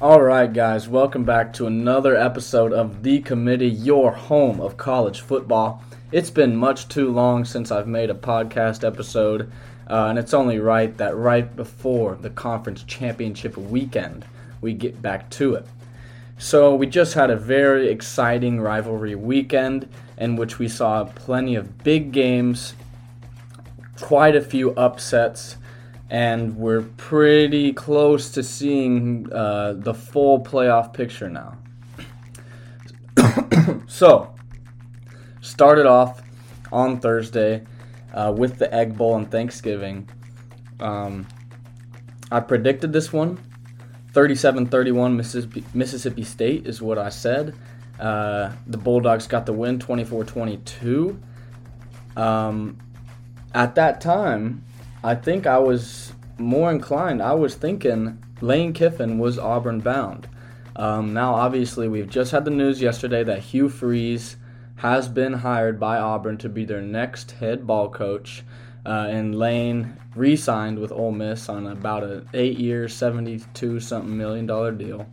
All right, guys, welcome back to another episode of The Committee, your home of college football. It's been much too long since I've made a podcast episode, uh, and it's only right that right before the conference championship weekend, we get back to it. So, we just had a very exciting rivalry weekend in which we saw plenty of big games, quite a few upsets and we're pretty close to seeing uh, the full playoff picture now. so, started off on Thursday uh, with the Egg Bowl and Thanksgiving. Um, I predicted this one 37 31 Mississippi, State is what I said. Uh, the Bulldogs got the win 24 22. Um, at that time, I think I was more inclined. I was thinking Lane Kiffin was Auburn bound. Um, now, obviously, we've just had the news yesterday that Hugh Freeze has been hired by Auburn to be their next head ball coach, uh, and Lane re-signed with Ole Miss on about an eight-year, seventy-two something million dollar deal.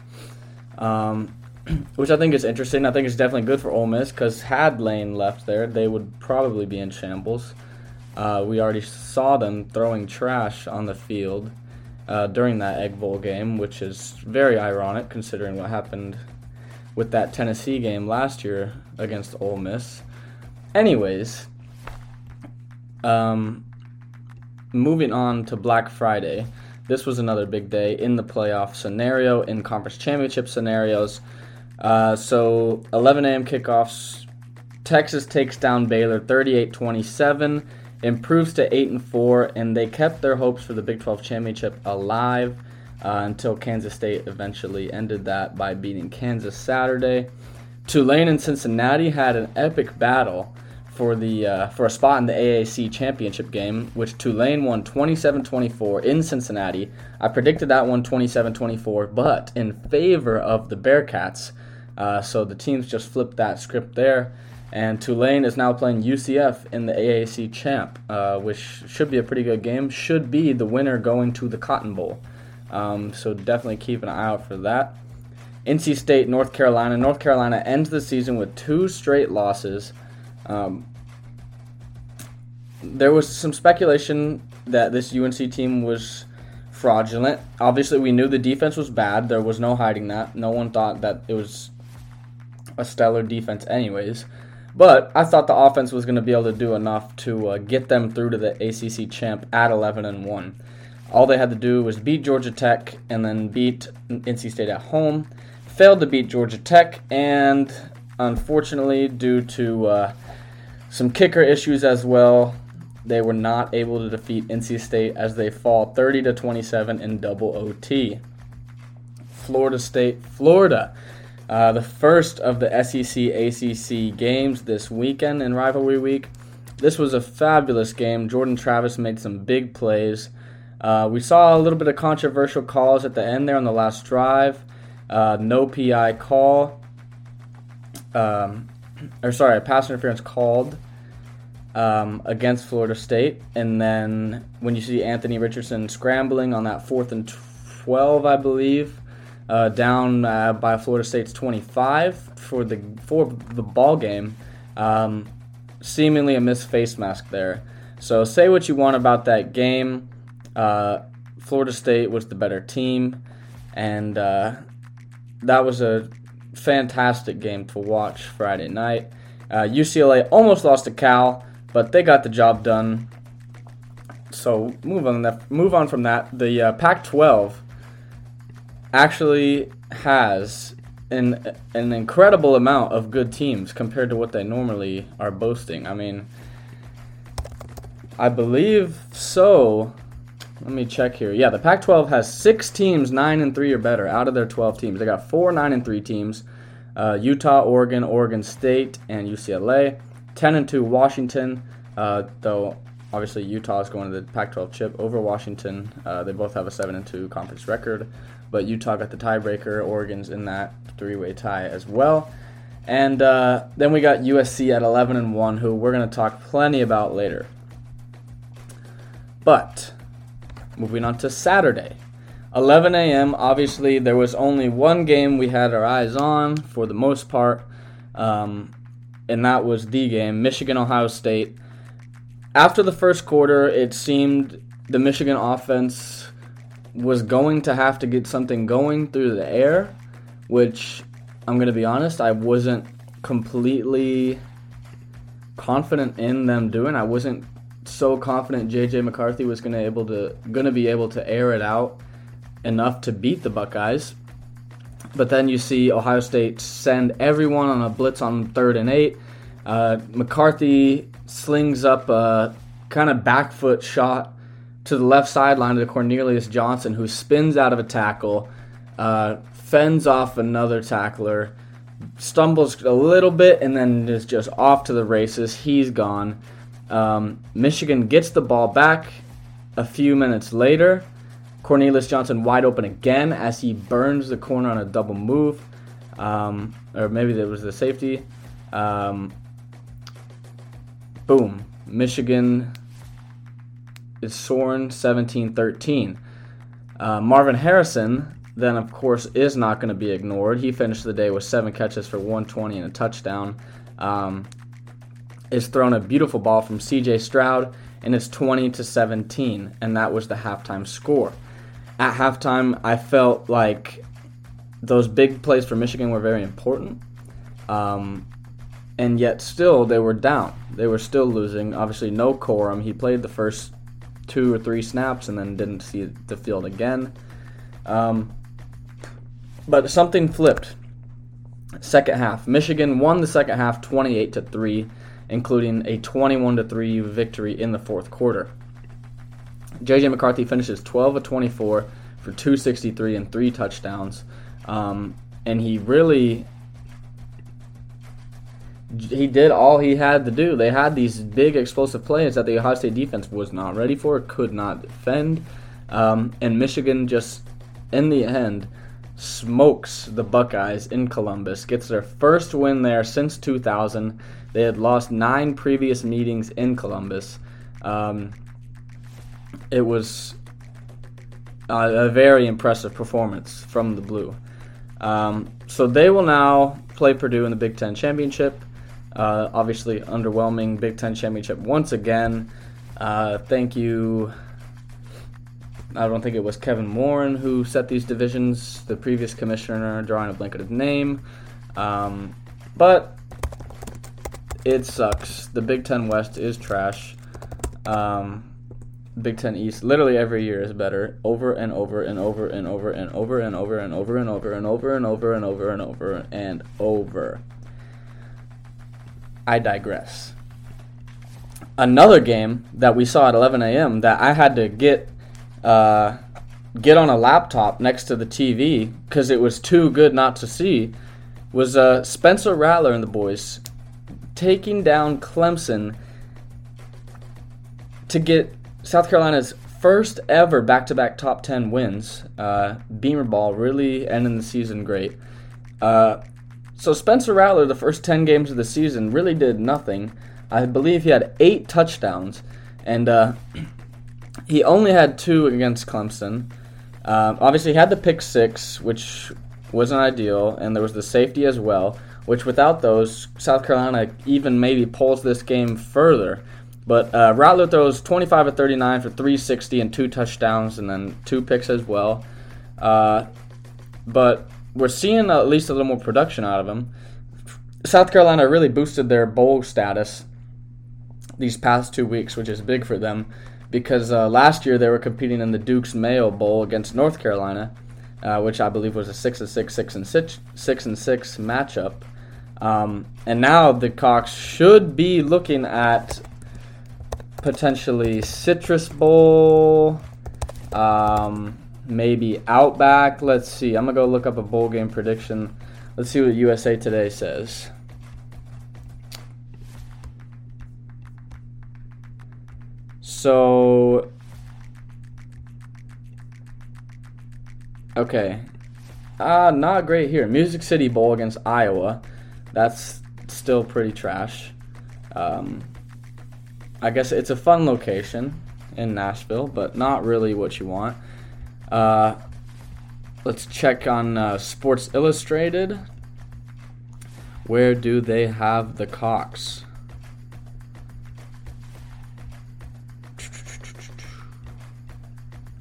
Um, which I think is interesting. I think it's definitely good for Ole Miss because had Lane left there, they would probably be in shambles. Uh, we already saw them throwing trash on the field uh, during that Egg Bowl game, which is very ironic considering what happened with that Tennessee game last year against Ole Miss. Anyways, um, moving on to Black Friday. This was another big day in the playoff scenario, in conference championship scenarios. Uh, so 11 a.m. kickoffs. Texas takes down Baylor 38 27 improves to eight and four, and they kept their hopes for the Big 12 championship alive uh, until Kansas State eventually ended that by beating Kansas Saturday. Tulane and Cincinnati had an epic battle for the uh, for a spot in the AAC championship game, which Tulane won 27-24 in Cincinnati. I predicted that one 27-24, but in favor of the Bearcats. Uh, so the teams just flipped that script there. And Tulane is now playing UCF in the AAC champ, uh, which should be a pretty good game. Should be the winner going to the Cotton Bowl. Um, so definitely keep an eye out for that. NC State, North Carolina. North Carolina ends the season with two straight losses. Um, there was some speculation that this UNC team was fraudulent. Obviously, we knew the defense was bad. There was no hiding that. No one thought that it was a stellar defense, anyways. But I thought the offense was going to be able to do enough to uh, get them through to the ACC champ at 11 and 1. All they had to do was beat Georgia Tech and then beat NC State at home. Failed to beat Georgia Tech, and unfortunately, due to uh, some kicker issues as well, they were not able to defeat NC State as they fall 30 to 27 in double OT. Florida State, Florida uh, the first of the SEC ACC games this weekend in rivalry week. This was a fabulous game. Jordan Travis made some big plays. Uh, we saw a little bit of controversial calls at the end there on the last drive. Uh, no PI call. Um, or sorry, a pass interference called um, against Florida State. And then when you see Anthony Richardson scrambling on that fourth and 12, I believe, uh, down uh, by Florida State's 25 for the for the ball game. Um, seemingly a missed face mask there. So say what you want about that game. Uh, Florida State was the better team, and uh, that was a fantastic game to watch Friday night. UCLA uh, almost lost to Cal, but they got the job done. So move on. That, move on from that. The uh, Pac-12 actually has an an incredible amount of good teams compared to what they normally are boasting. I mean, I believe so. Let me check here. Yeah, the Pac-12 has six teams, nine and three or better, out of their 12 teams. They got four nine and three teams: uh, Utah, Oregon, Oregon State, and UCLA. Ten and two, Washington. Uh, though obviously Utah is going to the Pac-12 chip over Washington. Uh, they both have a seven and two conference record but Utah got the tiebreaker. Oregon's in that three-way tie as well. And uh, then we got USC at 11 and 1, who we're going to talk plenty about later. But moving on to Saturday, 11 a.m. Obviously, there was only one game we had our eyes on for the most part, um, and that was the game Michigan Ohio State. After the first quarter, it seemed the Michigan offense was going to have to get something going through the air, which I'm going to be honest, I wasn't completely confident in them doing. I wasn't so confident JJ McCarthy was going to able to going to be able to air it out enough to beat the Buckeyes. But then you see Ohio State send everyone on a blitz on third and eight. Uh, McCarthy slings up a kind of back foot shot to the left sideline to Cornelius Johnson, who spins out of a tackle, uh, fends off another tackler, stumbles a little bit, and then is just off to the races. He's gone. Um, Michigan gets the ball back a few minutes later. Cornelius Johnson wide open again as he burns the corner on a double move. Um, or maybe that was the safety. Um, boom. Michigan is Soren 1713. Uh, Marvin Harrison, then, of course, is not going to be ignored. He finished the day with seven catches for 120 and a touchdown. Um, is thrown a beautiful ball from CJ Stroud, and it's 20 to 17, and that was the halftime score. At halftime, I felt like those big plays for Michigan were very important. Um, and yet still they were down. They were still losing. Obviously, no Corum. He played the first two or three snaps and then didn't see the field again. Um, but something flipped. Second half, Michigan won the second half 28 to three, including a 21 to three victory in the fourth quarter. JJ McCarthy finishes 12 of 24 for 263 and three touchdowns, um, and he really he did all he had to do. They had these big explosive plays that the Ohio State defense was not ready for, could not defend, um, and Michigan just in the end smokes the Buckeyes in Columbus, gets their first win there since 2000. They had lost nine previous meetings in Columbus. Um, it was a, a, very impressive performance from the Blue. Um, so they will now play Purdue in the Big Ten Championship. Uh, obviously, underwhelming Big Ten championship once again. Uh, thank you. I don't think it was Kevin Warren who set these divisions, the previous commissioner, drawing a blank of name. Um, but it sucks. The Big Ten West is trash. Um, Big Ten East, literally every year is better, over and over and over and over and over and over and over and over and over and over and over and over and over. I digress. Another game that we saw at 11 a.m. that I had to get uh, get on a laptop next to the TV because it was too good not to see was uh, Spencer Rattler and the boys taking down Clemson to get South Carolina's first ever back-to-back top 10 wins. Uh, Beamer ball really ending the season great. Uh, so Spencer Rattler, the first 10 games of the season, really did nothing. I believe he had eight touchdowns, and uh, he only had two against Clemson. Uh, obviously, he had the pick six, which wasn't ideal, and there was the safety as well. Which, without those, South Carolina even maybe pulls this game further. But uh, Rattler throws 25 of 39 for 360 and two touchdowns, and then two picks as well. Uh, but we're seeing at least a little more production out of him. South Carolina really boosted their bowl status these past two weeks, which is big for them because uh, last year they were competing in the Duke's Mayo Bowl against North Carolina, uh, which I believe was a six and six, six and six, six and six matchup. Um, and now the Cocks should be looking at potentially Citrus Bowl. Um, maybe Outback. Let's see. I'm going to go look up a bowl game prediction. Let's see what USA Today says. So, okay. Uh, not great here. Music City Bowl against Iowa. That's still pretty trash. Um, I guess it's a fun location in Nashville, but not really what you want. Uh, let's check on uh, Sports Illustrated. Where do they have the Cocks?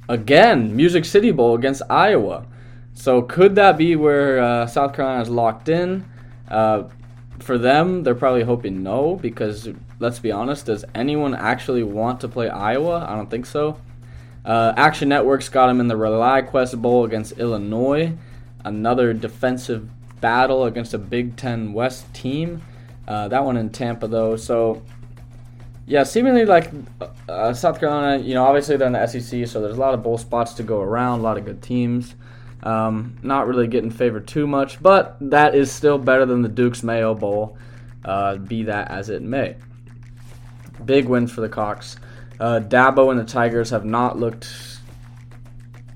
Again, Music City Bowl against Iowa. So could that be where uh, South Carolina is locked in? Uh, for them, they're probably hoping no, because let's be honest, does anyone actually want to play Iowa? I don't think so. Uh, Action Networks got him in the ReliaQuest Bowl against Illinois, another defensive battle against a Big Ten West team. Uh, that one in Tampa, though. So, yeah, seemingly like uh, South Carolina, you know, obviously they're in the SEC, so there's a lot of bowl spots to go around, a lot of good teams. Um, not really getting favored too much, but that is still better than the Duke's Mayo Bowl, uh, be that as it may. Big win for the Cocks. Uh, Dabo and the Tigers have not looked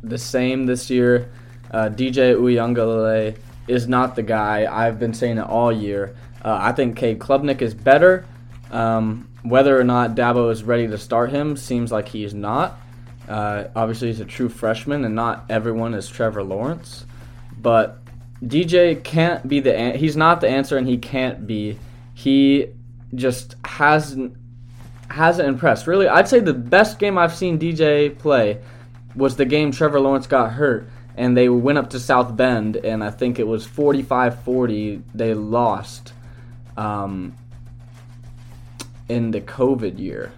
the same this year. Uh, DJ Uiagalelei is not the guy. I've been saying it all year. Uh, I think Cade Klubnik is better. Um, whether or not Dabo is ready to start him seems like he is not. Uh, obviously, he's a true freshman, and not everyone is Trevor Lawrence. But DJ can't be the. An- he's not the answer, and he can't be. He just hasn't hasn't impressed. Really, I'd say the best game I've seen DJ play was the game Trevor Lawrence got hurt and they went up to South Bend and I think it was 45-40 they lost um, in the COVID year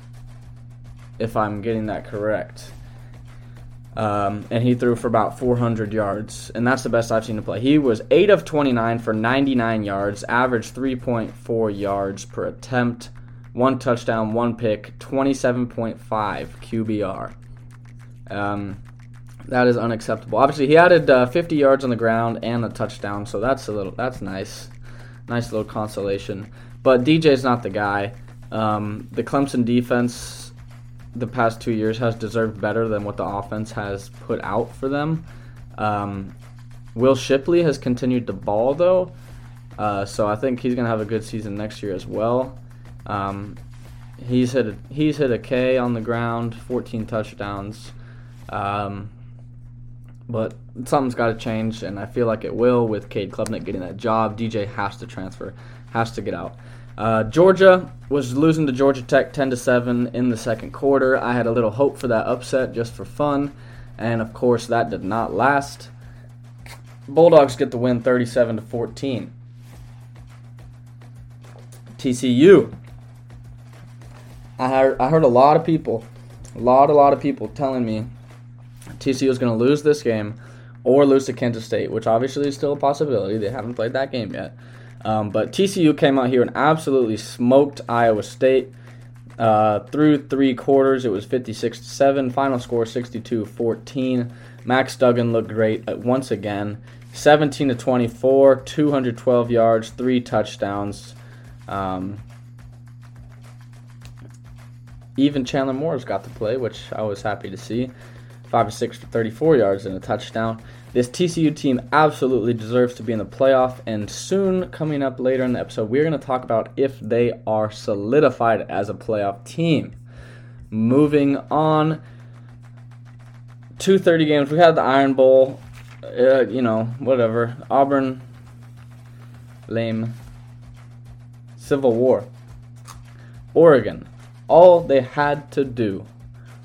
if I'm getting that correct. Um, and he threw for about 400 yards, and that's the best I've seen him play. He was 8 of 29 for 99 yards, averaged 3.4 yards per attempt, one touchdown, one pick, 27.5 QBR. Um, that is unacceptable. Obviously, he added uh, 50 yards on the ground and a touchdown, so that's a little that's nice, nice little consolation. But DJ's not the guy. Um, the Clemson defense, the past two years, has deserved better than what the offense has put out for them. Um, Will Shipley has continued to ball though, uh, so I think he's gonna have a good season next year as well. Um, he's hit a, he's hit a K on the ground, 14 touchdowns. Um, but something's got to change, and I feel like it will with Cade Klubnik getting that job. DJ has to transfer, has to get out. Uh, Georgia was losing to Georgia Tech 10 to 7 in the second quarter. I had a little hope for that upset just for fun, and of course that did not last. Bulldogs get the win 37 to 14. TCU I heard, I heard a lot of people, a lot, a lot of people telling me TCU is going to lose this game or lose to Kansas State, which obviously is still a possibility. They haven't played that game yet. Um, but TCU came out here and absolutely smoked Iowa State. Uh, through three quarters, it was 56 7. Final score 62 14. Max Duggan looked great uh, once again. 17 to 24, 212 yards, three touchdowns. Um, even Chandler Morris got to play, which I was happy to see. 5 or 6 for 34 yards and a touchdown. This TCU team absolutely deserves to be in the playoff, and soon, coming up later in the episode, we're going to talk about if they are solidified as a playoff team. Moving on, 230 games. We had the Iron Bowl, uh, you know, whatever. Auburn, lame. Civil War. Oregon, all they had to do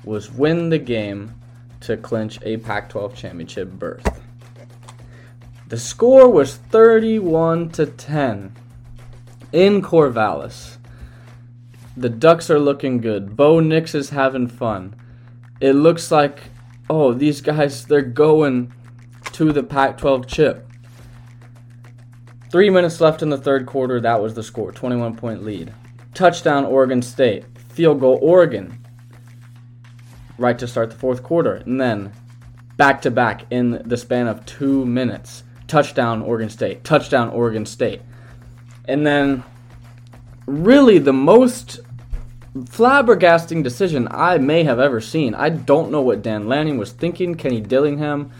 was win the game to clinch a Pac 12 championship berth. The score was 31 to 10 in Corvallis. The Ducks are looking good. Bo Nix is having fun. It looks like, oh, these guys, they're going to the Pac 12 chip. Three minutes left in the third quarter. That was the score 21 point lead. Touchdown, Oregon State field goal Oregon right to start the fourth quarter. And then back to back in the span of two minutes. Touchdown Oregon State. Touchdown Oregon State. And then really the most flabbergasting decision I may have ever seen. I don't know what Dan Lanning was thinking. Kenny Dillingham.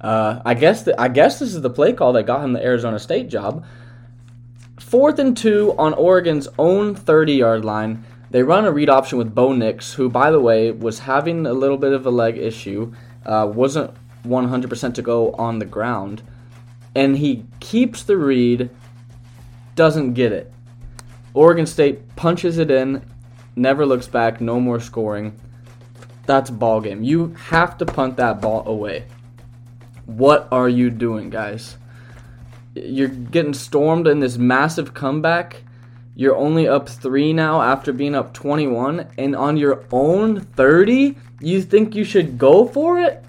Uh, I guess the, I guess this is the play call that got him the Arizona State job. Fourth and two on Oregon's own 30 yard line. They run a read option with Bo Nix, who, by the way, was having a little bit of a leg issue. Uh, wasn't 100% to go on the ground, and he keeps the read, doesn't get it. Oregon State punches it in, never looks back, no more scoring. That's ball game. You have to punt that ball away. What are you doing, guys? You're getting stormed in this massive comeback. You're only up three now after being up 21, and on your own 30, you think you should go for it?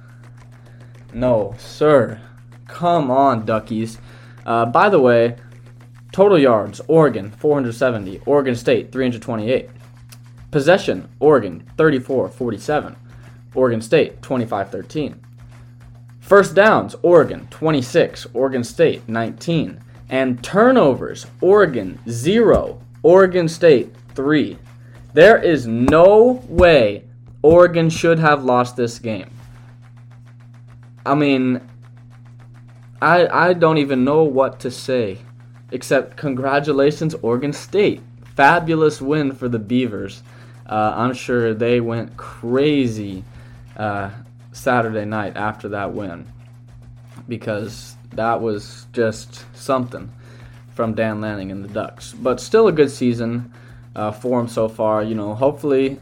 No, sir. Come on, Duckies. Uh, by the way, total yards Oregon 470, Oregon State 328. Possession Oregon 34 47, Oregon State 25 13. First downs Oregon 26, Oregon State 19. And turnovers Oregon 0, Oregon State 3. There is no way Oregon should have lost this game. I mean, I I don't even know what to say, except congratulations, Oregon State. Fabulous win for the Beavers. Uh, I'm sure they went crazy uh, Saturday night after that win because that was just something from Dan Lanning and the Ducks. But still a good season uh, for them so far. You know, hopefully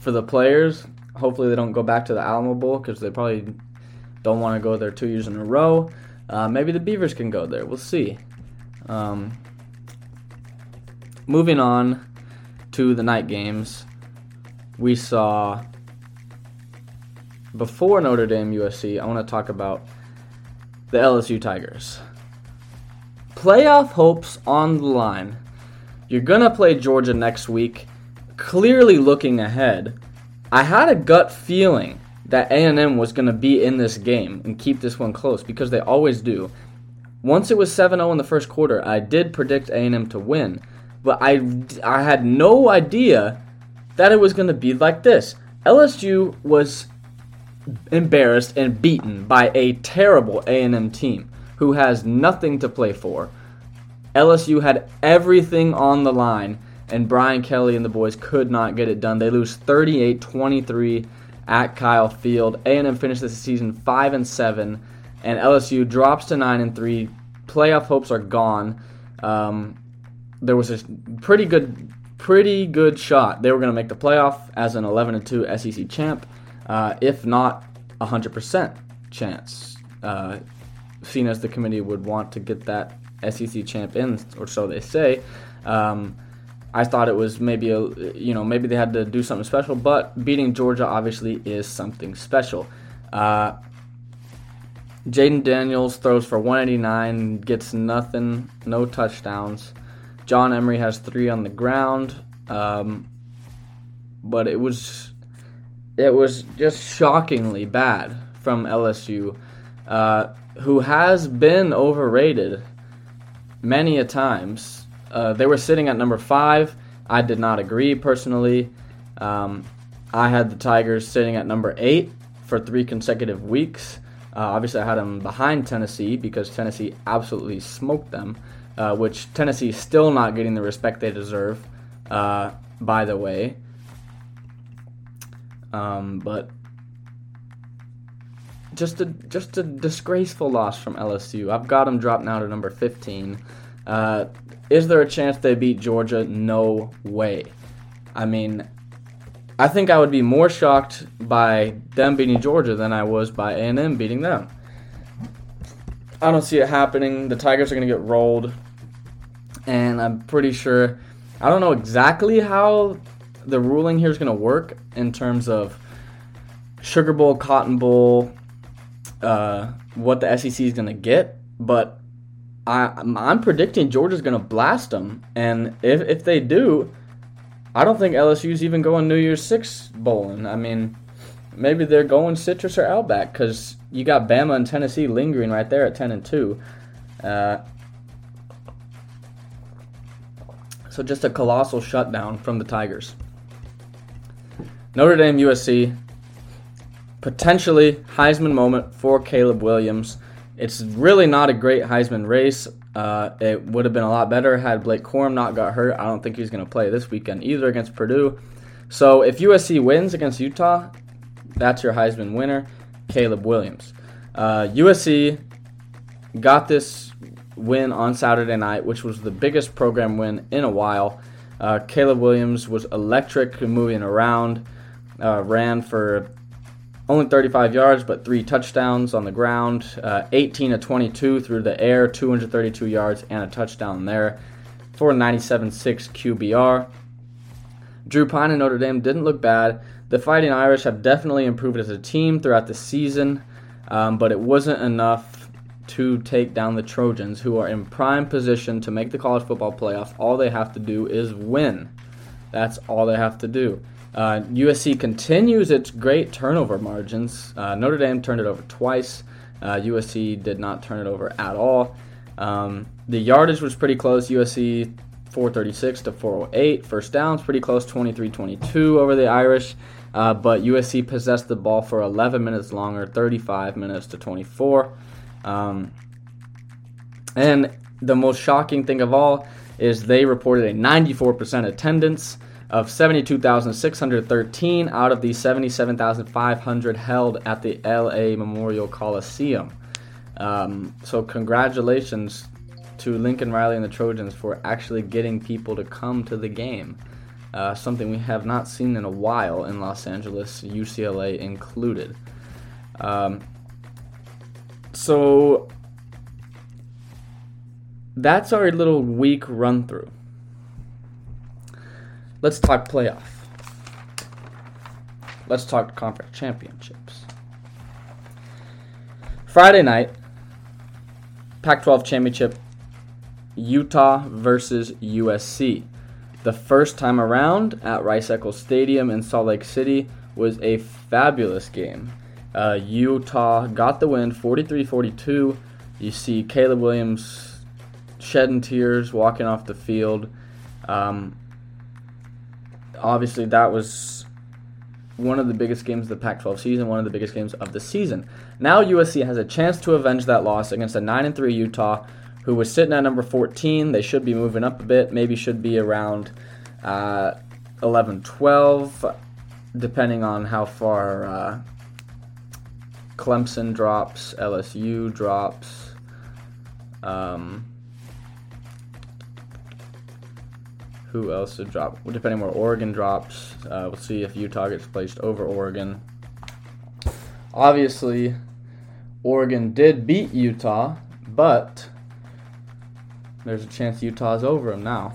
for the players, hopefully they don't go back to the Alamo Bowl because they probably don't want to go there two years in a row. Uh, maybe the Beavers can go there. We'll see. Um, moving on to the night games, we saw before Notre Dame USC. I want to talk about the LSU Tigers. Playoff hopes on the line. You're gonna play Georgia next week. Clearly looking ahead. I had a gut feeling that A&M was going to be in this game and keep this one close because they always do. Once it was 7-0 in the first quarter, I did predict A&M to win, but I I had no idea that it was going to be like this. LSU was embarrassed and beaten by a terrible A&M team who has nothing to play for. LSU had everything on the line and Brian Kelly and the boys could not get it done. They lose 38-23 at Kyle Field. A&M finished the season five and seven, and LSU drops to nine and three. Playoff hopes are gone. Um, there was a pretty good, pretty good shot. They were going to make the playoff as an 11 and two SEC champ, uh, if not a hundred percent chance. Uh, seen as the committee would want to get that SEC champ in, or so they say. Um, I thought it was maybe a you know maybe they had to do something special, but beating Georgia obviously is something special. Uh, Jayden Daniels throws for 189, gets nothing, no touchdowns. John Emery has three on the ground, um, but it was it was just shockingly bad from LSU, uh, who has been overrated many a times. Uh, they were sitting at number five. I did not agree personally. Um, I had the Tigers sitting at number eight for three consecutive weeks. Uh, obviously, I had them behind Tennessee because Tennessee absolutely smoked them, uh, which Tennessee is still not getting the respect they deserve, uh, by the way. Um, but just a just a disgraceful loss from LSU. I've got them dropped now to number 15. Uh, is there a chance they beat Georgia? No way. I mean, I think I would be more shocked by them beating Georgia than I was by A&M beating them. I don't see it happening. The Tigers are going to get rolled, and I'm pretty sure. I don't know exactly how the ruling here is going to work in terms of Sugar Bowl, Cotton Bowl, uh, what the SEC is going to get, but I I'm predicting Georgia's going to blast them, and if if they do, I don't think LSU's even going New Year's Six bowling. I mean, maybe they're going Citrus or Outback because you got Bama and Tennessee lingering right there at ten and two. Uh, so just a colossal shutdown from the Tigers. Notre Dame USC potentially Heisman moment for Caleb Williams. It's really not a great Heisman race. Uh, it would have been a lot better had Blake Corum not got hurt. I don't think he's going to play this weekend either against Purdue. So if USC wins against Utah, that's your Heisman winner. Caleb Williams. Uh, USC got this win on Saturday night, which was the biggest program win in a while. Uh, Caleb Williams was electric moving around, uh, ran for only 35 yards, but three touchdowns on the ground, uh, 18 to 22 through the air, 232 yards, and a touchdown there for 97.6 QBR. Drew Pyne and Notre Dame didn't look bad. The Fighting Irish have definitely improved as a team throughout the season, um, but it wasn't enough to take down the Trojans, who are in prime position to make the college football playoff. All they have to do is win. That's all they have to do. Uh, USC continues its great turnover margins. Uh, Notre Dame turned it over twice. Uh, USC did not turn it over at all. Um, the yardage was pretty close. USC 436 to 408. First downs pretty close, 23-22 over the Irish. Uh, but USC possessed the ball for 11 minutes longer, 35 minutes to 24. Um, and the most shocking thing of all is they reported a 94% attendance of 72,613 out of the 77,500 held at the LA Memorial Coliseum. Um, so, congratulations to Lincoln Riley and the Trojans for actually getting people to come to the game. Uh, something we have not seen in a while in Los Angeles, UCLA included. Um, so, that's our little week run through. Let's talk playoff. Let's talk conference championships. Friday night, Pac 12 championship, Utah versus USC. The first time around at Rice Eccles Stadium in Salt Lake City was a fabulous game. Uh, Utah got the win 43 42. You see Caleb Williams shedding tears walking off the field. Um, obviously that was one of the biggest games of the Pac 12 season, one of the biggest games of the season. Now USC has a chance to avenge that loss against a 9 and 3 Utah who was sitting at number 14. They should be moving up a bit, maybe should be around uh, 11 12, depending on how far uh, Clemson drops, LSU drops. Um, who else to drop? Depending where Oregon drops, uh, we'll see if Utah gets placed over Oregon. Obviously, Oregon did beat Utah, but there's a chance Utah's over them now.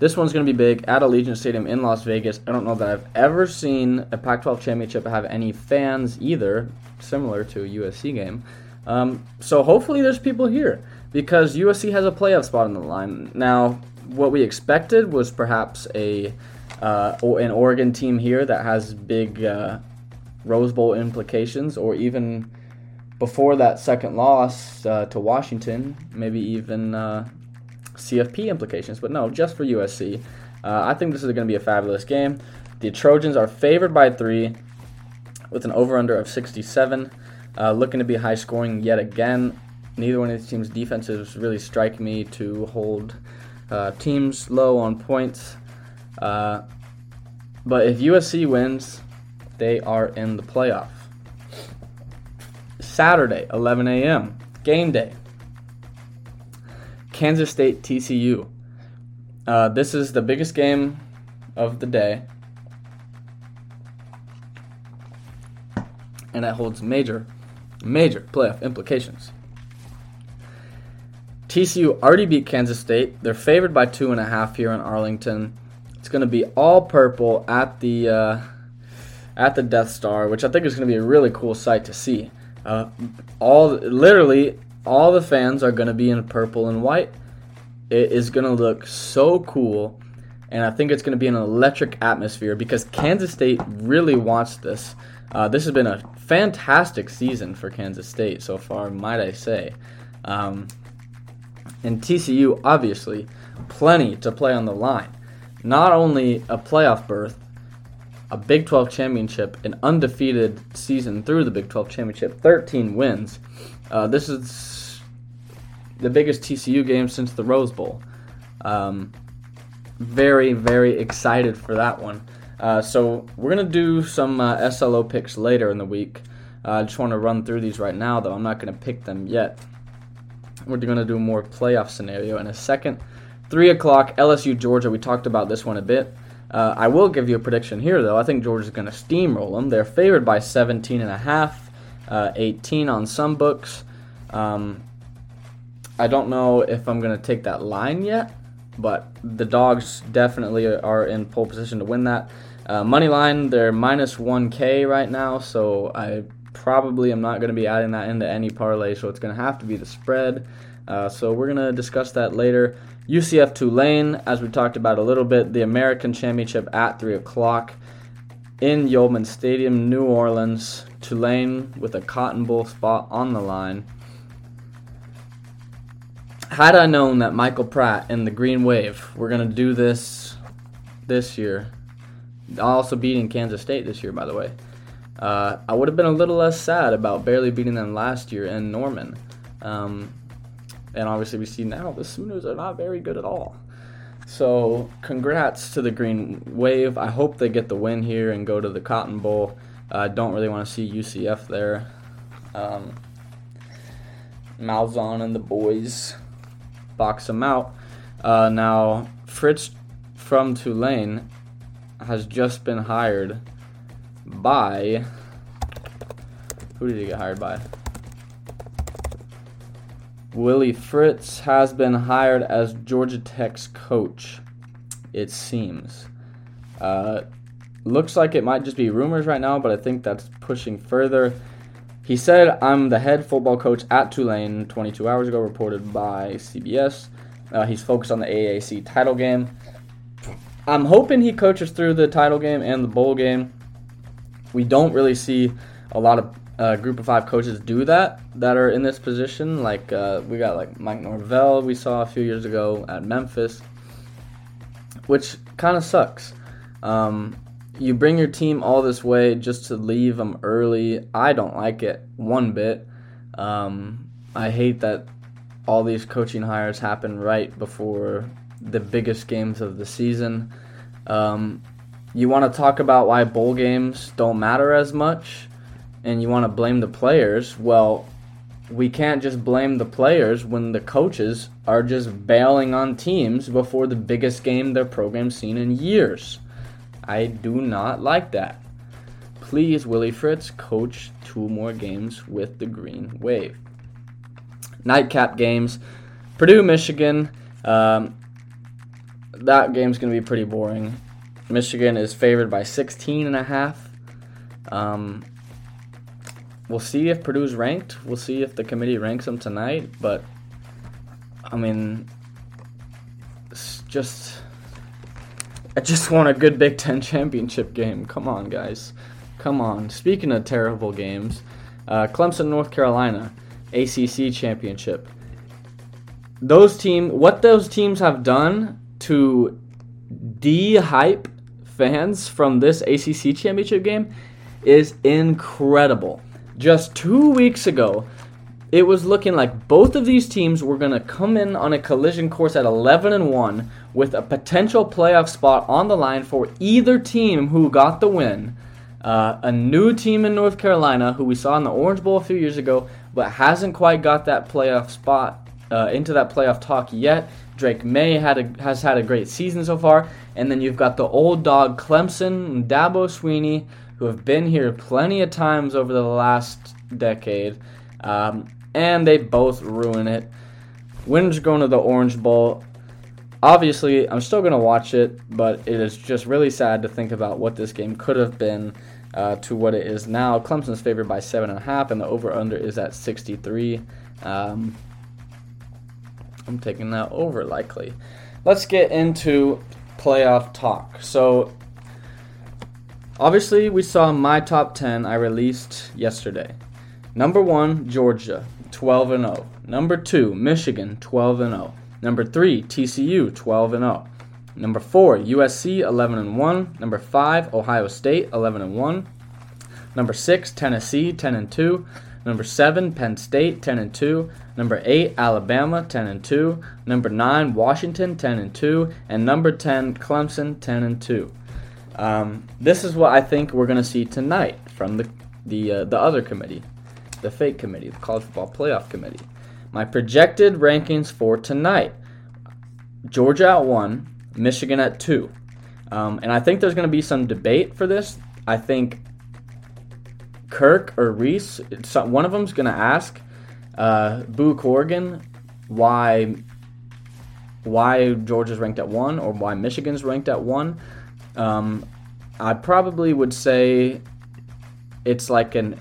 This one's going to be big at Allegiant Stadium in Las Vegas. I don't know that I've ever seen a Pac 12 championship have any fans either, similar to a USC game. Um, so hopefully there's people here because USC has a playoff spot on the line. Now, what we expected was perhaps a uh, an Oregon team here that has big uh, Rose Bowl implications, or even before that second loss uh, to Washington, maybe even uh, CFP implications. But no, just for USC. Uh, I think this is going to be a fabulous game. The Trojans are favored by three with an over under of 67. Uh, looking to be high scoring yet again. Neither one of these teams' defenses really strike me to hold uh, teams low on points. Uh, but if USC wins, they are in the playoff. Saturday, 11 a.m., game day. Kansas State TCU. Uh, this is the biggest game of the day. And that holds major, major playoff implications. TCU already beat Kansas State. They're favored by two and a half here in Arlington. It's going to be all purple at the uh, at the Death Star, which I think is going to be a really cool sight to see. Uh, all literally all the fans are going to be in purple and white. It is going to look so cool, and I think it's going to be an electric atmosphere because Kansas State really wants this. Uh, this has been a fantastic season for Kansas State so far, might I say. Um, and TCU, obviously, plenty to play on the line. Not only a playoff berth, a Big 12 championship, an undefeated season through the Big 12 championship, 13 wins. Uh, this is the biggest TCU game since the Rose Bowl. Um, very, very excited for that one. Uh, so we're gonna do some uh, SLO picks later in the week. Uh, I just want to run through these right now, though. I'm not to pick them yet. We're going to do more playoff scenario in a second. 3 o'clock, LSU, Georgia. We talked about this one a bit. Uh, I will give you a prediction here, though. I think Georgia's going to steamroll them. They're favored by 17 and a half, uh, 18 on some books. Um, I don't know if I'm going to take that line yet, but the dogs definitely are in pole position to win that. Uh, money line, they're minus 1K right now, so I probably am not going to be adding that into any parlay, so it's going to have to be the spread. Uh, so we're going to discuss that later. UCF Tulane, as we talked about a little bit, the American Championship at 3 o'clock in Yulman Stadium, New Orleans. Tulane with a Cotton Bowl spot on the line. Had I known that Michael Pratt and the Green Wave were going to do this this year, also beating Kansas State this year, by the way, uh, I would have been a little less sad about barely beating them last year in Norman. Um, and obviously, we see now the Sooners are not very good at all. So, congrats to the Green Wave. I hope they get the win here and go to the Cotton Bowl. I uh, don't really want to see UCF there. Um, Malzahn and the boys box them out. Uh, now, Fritz from Tulane has just been hired by. Who did he get hired by? Willie Fritz has been hired as Georgia Tech's coach, it seems. Uh, looks like it might just be rumors right now, but I think that's pushing further. He said, I'm the head football coach at Tulane 22 hours ago, reported by CBS. Uh, he's focused on the AAC title game. I'm hoping he coaches through the title game and the bowl game. We don't really see a lot of uh, group of five coaches do that that are in this position. Like uh, we got like Mike Norvell we saw a few years ago at Memphis, which kind of sucks. Um, you bring your team all this way just to leave them early. I don't like it one bit. Um, I hate that all these coaching hires happen right before the biggest games of the season. Um, you want to talk about why bowl games don't matter as much and you want to blame the players, well, we can't just blame the players when the coaches are just bailing on teams before the biggest game their program's seen in years. I do not like that. Please, Willie Fritz, coach two more games with the Green Wave. Nightcap games Purdue, Michigan. Um, that game's going to be pretty boring. Michigan is favored by 16 and a half. Um, we'll see if Purdue's ranked. We'll see if the committee ranks them tonight. But I mean, just I just want a good Big Ten championship game. Come on, guys. Come on. Speaking of terrible games, uh, Clemson, North Carolina, ACC championship. Those team, what those teams have done to de-hype fans from this ACC championship game is incredible just two weeks ago, it was looking like both of these teams were going to come in on a collision course at 11 and 1 with a potential playoff spot on the line for either team who got the win. Uh, a new team in North Carolina who we saw in the Orange Bowl a few years ago, but hasn't quite got that playoff spot uh, into that playoff talk yet. Drake Maye had a, has had a great season so far, and then you've got the old dog Clemson and Dabo Swinney, who have been here plenty of times over the last decade, um, and they both ruin it. Winners going to the Orange Bowl. Obviously, I'm still going to watch it, but it is just really sad to think about what this game could have been uh, to what it is now. Clemson's favored by 7.5, and the over under is at 63. Um, I'm taking that over likely. Let's get into playoff talk. So, Obviously, we saw my top 10 I released yesterday. Number 1, Georgia, 12 and 0. Number 2, Michigan, 12 and 0. Number 3, TCU, 12 and 0. Number 4, USC, 11 and 1. Number 5, Ohio State, 11 and 1. Number 6, Tennessee, 10 and 2. Number 7, Penn State, 10 and 2. Number 8, Alabama, 10 and 2. Number 9, Washington, 10 and 2. And number 10, Clemson, 10 and 2. Um, this is what I think we're going to see tonight from the the uh, the other committee, the fake committee, the college football playoff committee. My projected rankings for tonight: Georgia at one, Michigan at two, um, and I think there's going to be some debate for this. I think Kirk or Rece, one of them's going to ask uh, Boo Corrigan why why Georgia's ranked at one or why Michigan's ranked at one. Um, I probably would say it's like an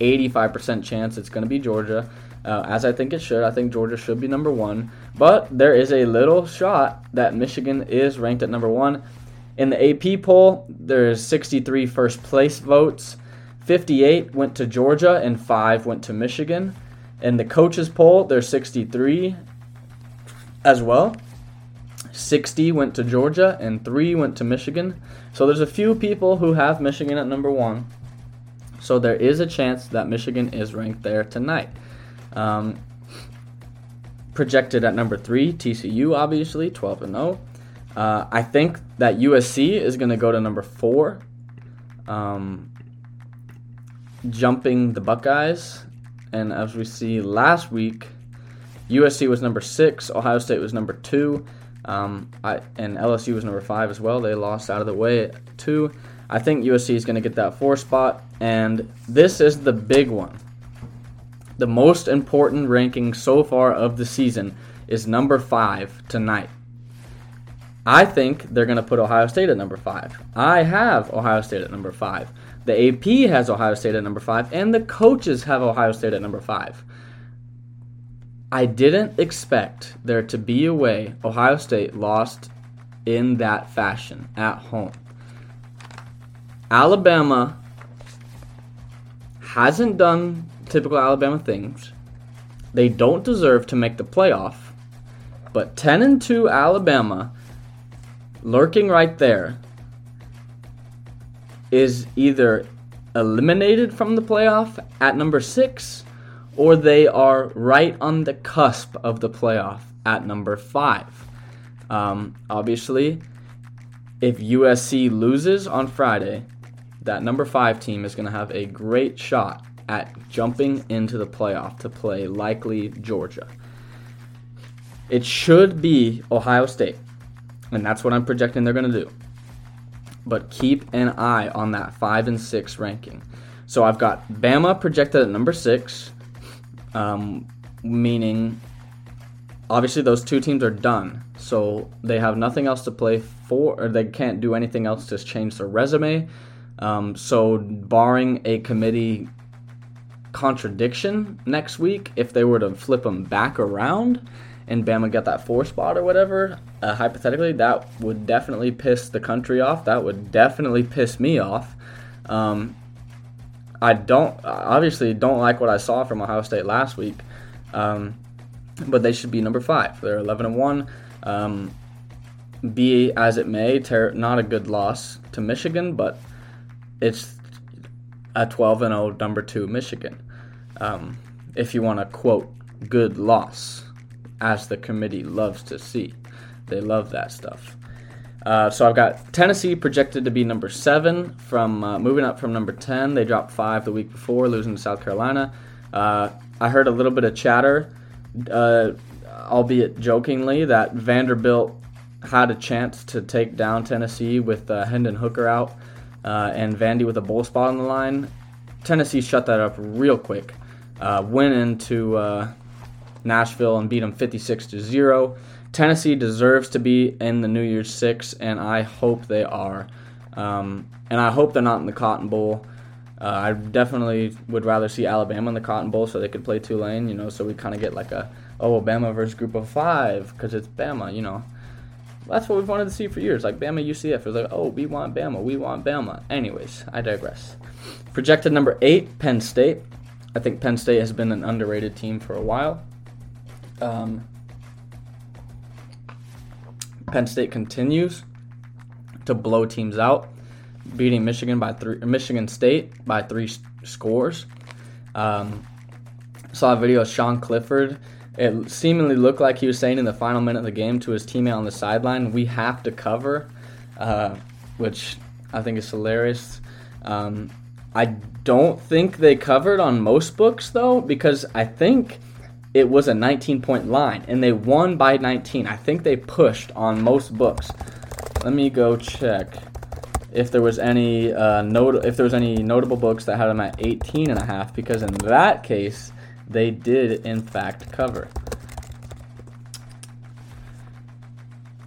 85% chance it's going to be Georgia, uh, as I think it should. I think Georgia should be number one, but there is a little shot that Michigan is ranked at number one. In the AP poll, there's 63 first place votes. 58 went to Georgia and 5 went to Michigan. In the coaches poll, there's 63 as well. 60 went to Georgia and 3 went to Michigan. So there's a few people who have Michigan at number 1. So there is a chance that Michigan is ranked there tonight. Um, projected at number 3, TCU obviously, 12 and 0. Uh, I think that USC is going to go to number 4. Um, jumping the Buckeyes. And as we see last week, USC was number six, Ohio State was number two, um, I, and LSU was number five as well. They lost out of the way at two. I think USC is going to get that four spot, and this is the big one. The most important ranking so far of the season is number five tonight. I think they're going to put Ohio State at number five. I have Ohio State at number five. The AP has Ohio State at number five, and the coaches have Ohio State at number five. I didn't expect there to be a way Ohio State lost in that fashion at home. Alabama hasn't done typical Alabama things. They don't deserve to make the playoff. But 10 and 2 Alabama lurking right there is either eliminated from the playoff at number six, or they are right on the cusp of the playoff at number five. Um, obviously, if USC loses on Friday, that number five team is going to have a great shot at jumping into the playoff to play likely Georgia. It should be Ohio State, and that's what I'm projecting they're going to do but keep an eye on that five and six ranking. So I've got Bama projected at number six, um, meaning obviously those two teams are done. So they have nothing else to play for, or they can't do anything else to change their resume. Um, so barring a committee contradiction next week, if they were to flip them back around, and Bama got that four spot or whatever, uh, hypothetically, that would definitely piss the country off. That would definitely piss me off. Um, I don't obviously don't like what I saw from Ohio State last week, um, but they should be number five. They're 11 and one. Um, be as it may, ter- not a good loss to Michigan, but it's a 12 and 0 number two Michigan. Um, if you want to quote good loss as the committee loves to see. They love that stuff. Uh, so I've got Tennessee projected to be number seven from uh, moving up from number ten. They dropped five the week before, losing to South Carolina. Uh, I heard a little bit of chatter, uh, albeit jokingly, that Vanderbilt had a chance to take down Tennessee with uh, Hendon Hooker out uh, and Vandy with a bowl spot on the line. Tennessee shut that up real quick. went into Nashville and beat them 56 to 0. Tennessee deserves to be in the New Year's Six, and I hope they are. Um, and I hope they're not in the Cotton Bowl. Uh, I definitely would rather see Alabama in the Cotton Bowl so they could play Tulane, you know, so we kind of get like a, oh, Bama versus group of five because it's Bama, you know. That's what we've wanted to see for years, like Bama UCF. It was like, oh, we want Bama, we want Bama. Anyways, I digress. Projected number eight, Penn State. I think Penn State has been an underrated team for a while. Um, Penn State continues to blow teams out, beating Michigan by three, Michigan State by three scores. Um, saw a video of Sean Clifford. It seemingly looked like he was saying in the final minute of the game to his teammate on the sideline, "We have to cover," uh, which I think is hilarious. Um, I don't think they covered on most books though, because I think it was a 19 point line and they won by 19. I think they pushed on most books. Let me go check if there was any uh, not- if there was any notable books that had them at 18 and a half because in that case they did in fact cover.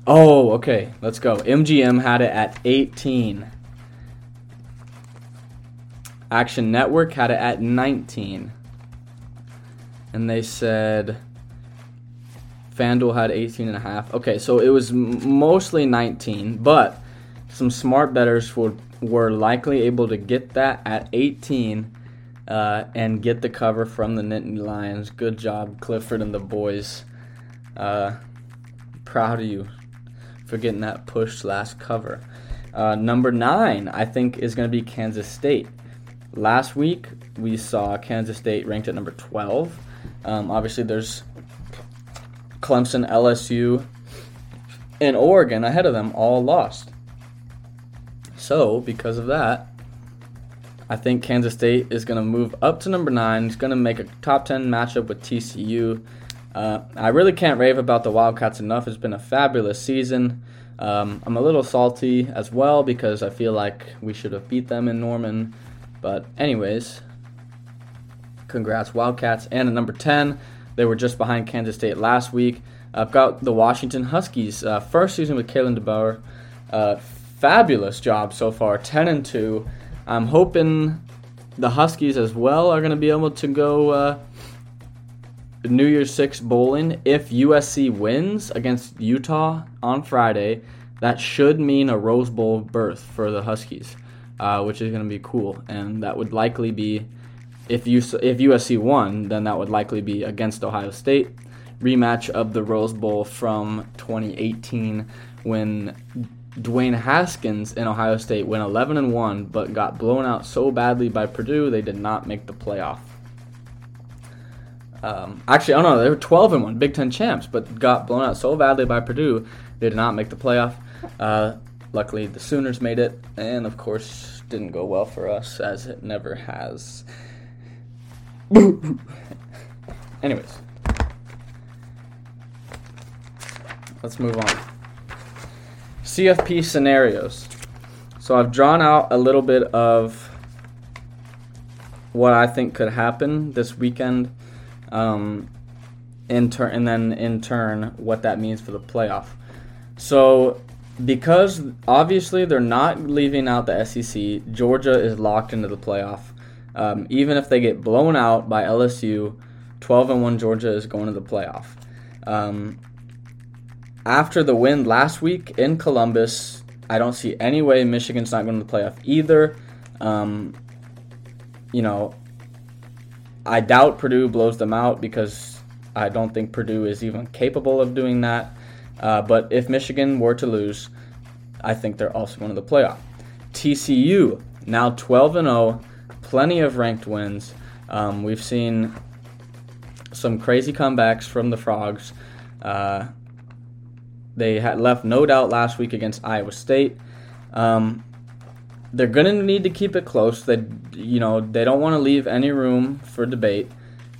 Oh, okay. Let's go. MGM had it at 18. Action Network had it at 19. And they said FanDuel had 18 and a half. Okay, so it was mostly 19, but some smart bettors were, were likely able to get that at 18 uh, and get the cover from the Nittany Lions. Good job, Clifford and the boys. Uh, proud of you for getting that push last cover. Uh, number nine, I think, is going to be Kansas State. Last week, we saw Kansas State ranked at number 12. Um, obviously, there's Clemson, LSU, and Oregon ahead of them, all lost. So, because of that, I think Kansas State is going to move up to number nine. It's going to make a top 10 matchup with TCU. Uh, I really can't rave about the Wildcats enough. It's been a fabulous season. Um, I'm a little salty as well because I feel like we should have beat them in Norman. But, anyways, congrats, Wildcats. And number 10, they were just behind Kansas State last week. I've got the Washington Huskies. Uh, first season with Kalen DeBoer. Uh, fabulous job so far, 10 and 2. I'm hoping the Huskies as well are going to be able to go uh, New Year's Six bowling. If USC wins against Utah on Friday, that should mean a Rose Bowl berth for the Huskies, uh, which is going to be cool. And that would likely be, if, you, if USC won, then that would likely be against Ohio State. Rematch of the Rose Bowl from 2018 when Dwayne Haskins in Ohio State went 11 and 1, but got blown out so badly by Purdue they did not make the playoff. Um, actually, oh no, they were 12 and 1, Big Ten champs, but got blown out so badly by Purdue they did not make the playoff. Uh, luckily, the Sooners made it, and of course, didn't go well for us as it never has. Anyways, let's move on. CFP scenarios. So I've drawn out a little bit of what I think could happen this weekend, um, in turn, and then in turn what that means for the playoff. So because obviously they're not leaving out the SEC, Georgia is locked into the playoff. Um, even if they get blown out by LSU, 12 and 1 Georgia is going to the playoff. Um, after the win last week in Columbus, I don't see any way Michigan's not going to the playoff either. Um, you know, I doubt Purdue blows them out because I don't think Purdue is even capable of doing that. Uh, but if Michigan were to lose, I think they're also going to the playoff. TCU now 12 and 0, plenty of ranked wins. Um, we've seen some crazy comebacks from the Frogs. Uh, they had left no doubt last week against Iowa State. Um, they're gonna need to keep it close. They, you know, they don't want to leave any room for debate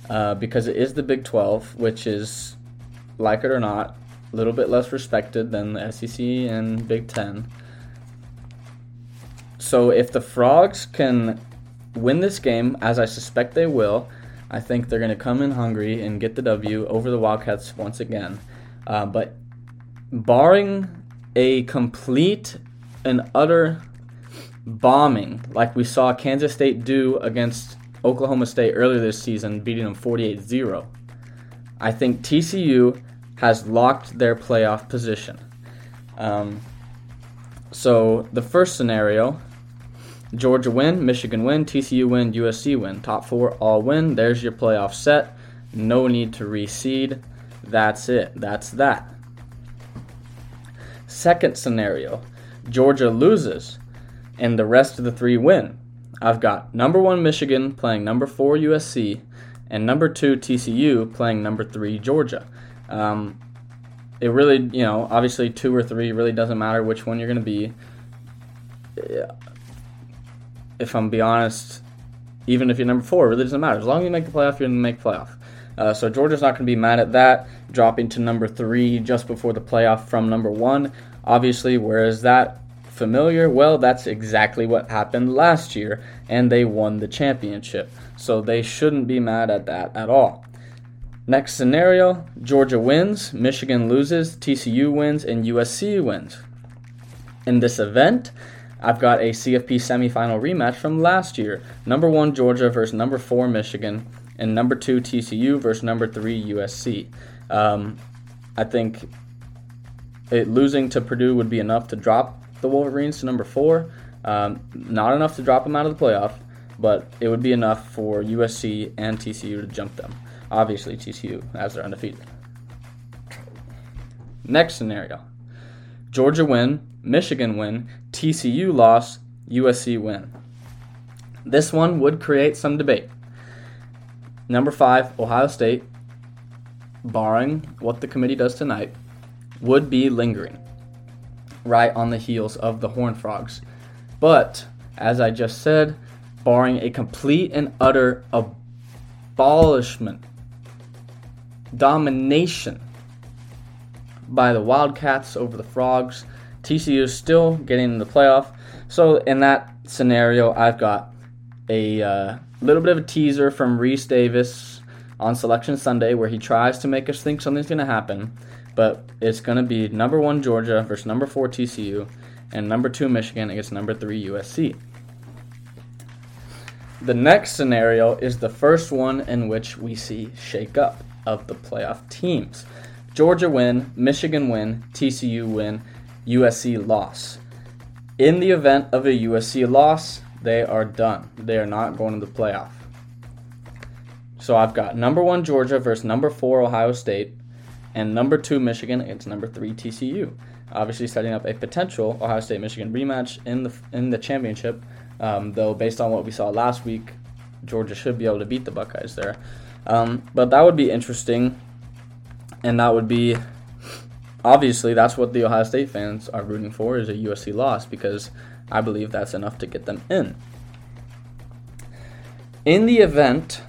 uh, because it is the Big 12, which is, like it or not, a little bit less respected than the SEC and Big Ten. So if the Frogs can win this game, as I suspect they will, I think they're going to come in hungry and get the W over the Wildcats once again. Uh, but barring a complete and utter bombing like we saw Kansas State do against Oklahoma State earlier this season, beating them 48 0, I think TCU has locked their playoff position. Um, so the first scenario Georgia win, Michigan win, TCU win, USC win. Top four all win. There's your playoff set. No need to reseed. That's it. That's that. Second scenario Georgia loses and the rest of the three win. I've got number one Michigan playing number four USC and number two TCU playing number three Georgia. Um, it really, you know, obviously two or three really doesn't matter which one you're going to be. If I'm be honest, even if you're number four, it really doesn't matter. As long as you make the playoff, you're going to make playoff. Uh, so Georgia's not going to be mad at that, dropping to number three just before the playoff from number one. Obviously, where is that familiar? Well, that's exactly what happened last year, and they won the championship. So they shouldn't be mad at that at all. Next scenario Georgia wins, Michigan loses, TCU wins, and USC wins. In this event, I've got a CFP semifinal rematch from last year. Number one Georgia versus number four Michigan, and number two TCU versus number three USC. Um, I think it, losing to Purdue would be enough to drop the Wolverines to number four. Um, not enough to drop them out of the playoff, but it would be enough for USC and TCU to jump them. Obviously, TCU as they're undefeated. Next scenario Georgia win, Michigan win, TCU loss, USC win. This one would create some debate. Number five, Ohio State, barring what the committee does tonight, would be lingering right on the heels of the Horned Frogs. But, as I just said, barring a complete and utter abolishment, domination by the Wildcats over the Frogs, TCU is still getting in the playoff. So, in that scenario, I've got a uh, little bit of a teaser from Rece Davis on Selection Sunday where he tries to make us think something's going to happen but it's going to be number one Georgia versus number four TCU, and number two Michigan against number three USC. The next scenario is the first one in which we see shake up of the playoff teams. Georgia win, Michigan win, TCU win, USC loss. In the event of a USC loss, they are done. They are not going to the playoff. So I've got number one Georgia versus number four Ohio State, and number two Michigan against number three TCU. Obviously, setting up a potential Ohio State Michigan rematch in the in the championship. Um, though, based on what we saw last week, Georgia should be able to beat the Buckeyes there. Um, but that would be interesting, and that would be obviously that's what the Ohio State fans are rooting for is a USC loss because I believe that's enough to get them in. In the event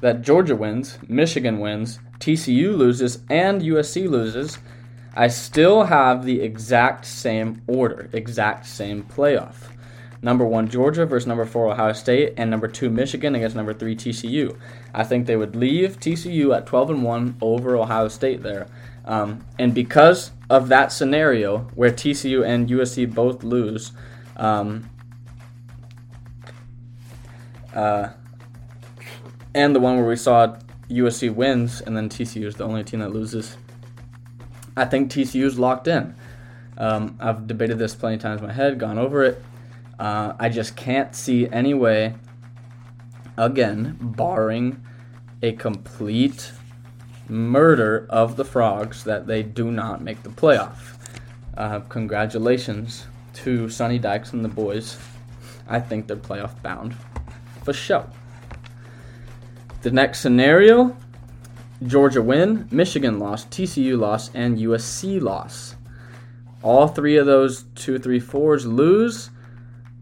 that Georgia wins, Michigan wins, TCU loses and USC loses, I still have the exact same order, exact same playoff. Number one Georgia versus number four Ohio State, and number two Michigan against number three TCU. I think they would leave TCU at 12 and one over Ohio State there, um, and because of that scenario where TCU and USC both lose, um, uh, and the one where we saw USC wins and then TCU is the only team that loses. I think TCU is locked in. Um, I've debated this plenty of times in my head, gone over it. Uh, I just can't see any way, again, barring a complete murder of the Frogs, that they do not make the playoff. Uh, congratulations to Sonny Dykes and the boys. I think they're playoff bound for sure. The next scenario Georgia win, Michigan loss, TCU loss, and USC loss. All three of those two, three, fours lose.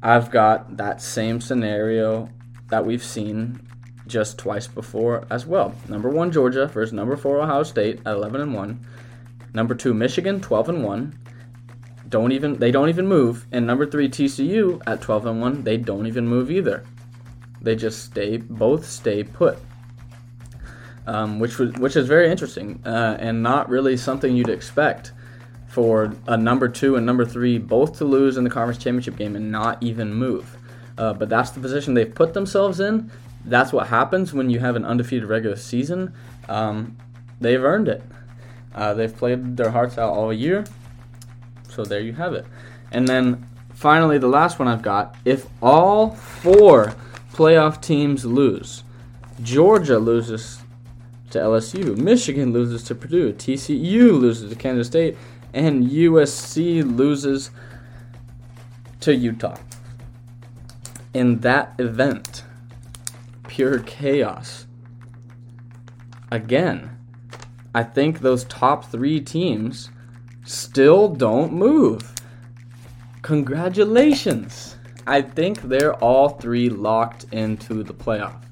I've got that same scenario that we've seen just twice before as well. Number one Georgia versus number four Ohio State at 11 and one. Number two Michigan 12 and one. Don't even they don't even move. And number three TCU at 12 and one. They don't even move either. They just stay, both stay put, um, which was which is very interesting uh, and not really something you'd expect for a number two and number three both to lose in the conference championship game and not even move. Uh, but that's the position they've put themselves in. That's what happens when you have an undefeated regular season. Um, they've earned it. Uh, they've played their hearts out all year. So there you have it. And then finally, the last one I've got if all four playoff teams lose. Georgia loses to LSU. Michigan loses to Purdue. TCU loses to Kansas State. And USC loses to Utah. In that event, pure chaos. Again, I think those top three teams still don't move. Congratulations. I think they're all three locked into the playoff.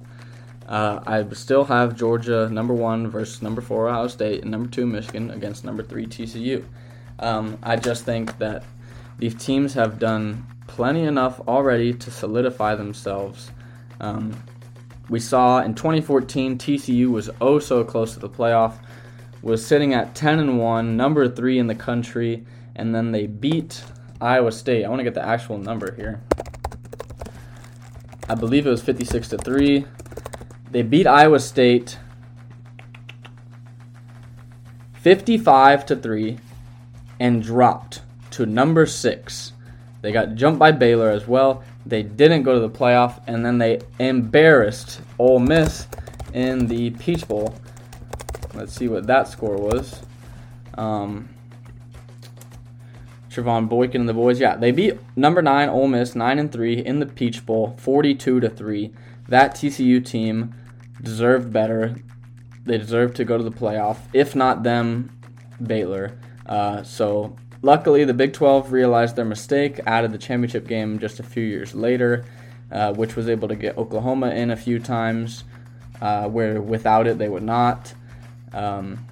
Uh, I still have Georgia number one versus number four Ohio State and number two Michigan against number three TCU. Um, I just think that these teams have done plenty enough already to solidify themselves. Um, we saw in 2014 TCU was oh so close to the playoff, was sitting at 10 and one, number three in the country, and then they beat Iowa State. I want to get the actual number here. I believe it was 56 to 3. They beat Iowa State 55 to 3 and dropped to number 6. They got jumped by Baylor as well. They didn't go to the playoff and then they embarrassed Ole Miss in the Peach Bowl. Let's see what that score was. Um, Trevone Boykin and the boys. Yeah, they beat number nine Ole Miss nine and three in the Peach Bowl, forty-two to three. That TCU team deserved better. They deserved to go to the playoff. If not them, Baylor. Uh, so luckily, the Big 12 realized their mistake, added the championship game just a few years later, uh, which was able to get Oklahoma in a few times, uh, where without it they would not. Um,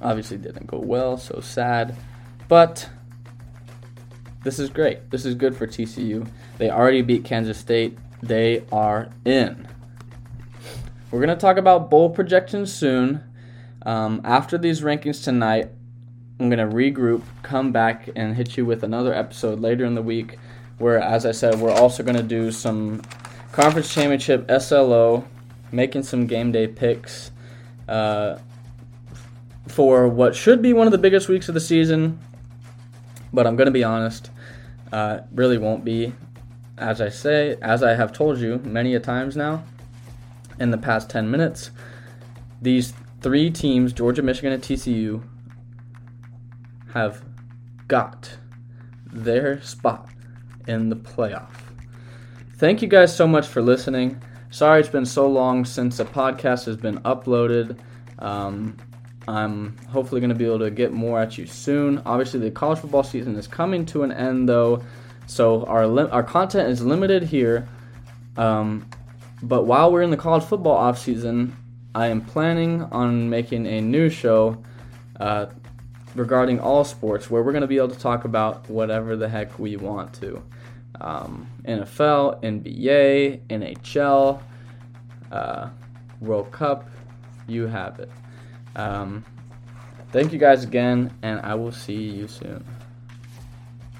obviously, didn't go well, so sad. But this is great. This is good for TCU. They already beat Kansas State. They are in. We're going to talk about bowl projections soon. Um, after these rankings tonight, I'm going to regroup, come back, and hit you with another episode later in the week where, as I said, we're also going to do some conference championship SLO, making some game day picks uh, for what should be one of the biggest weeks of the season. But I'm going to be honest, uh, really won't be. As I say, as I have told you many a times now in the past 10 minutes, these three teams, Georgia, Michigan, and TCU, have got their spot in the playoff. Thank you guys so much for listening. Sorry it's been so long since a podcast has been uploaded. Um, I'm hopefully going to be able to get more at you soon. Obviously, the college football season is coming to an end, though, so our our content is limited here. Um, but while we're in the college football off season, I am planning on making a new show uh, regarding all sports, where we're going to be able to talk about whatever the heck we want to. Um, NFL, NBA, NHL, uh, World Cup, you have it. Um, thank you guys again, and I will see you soon.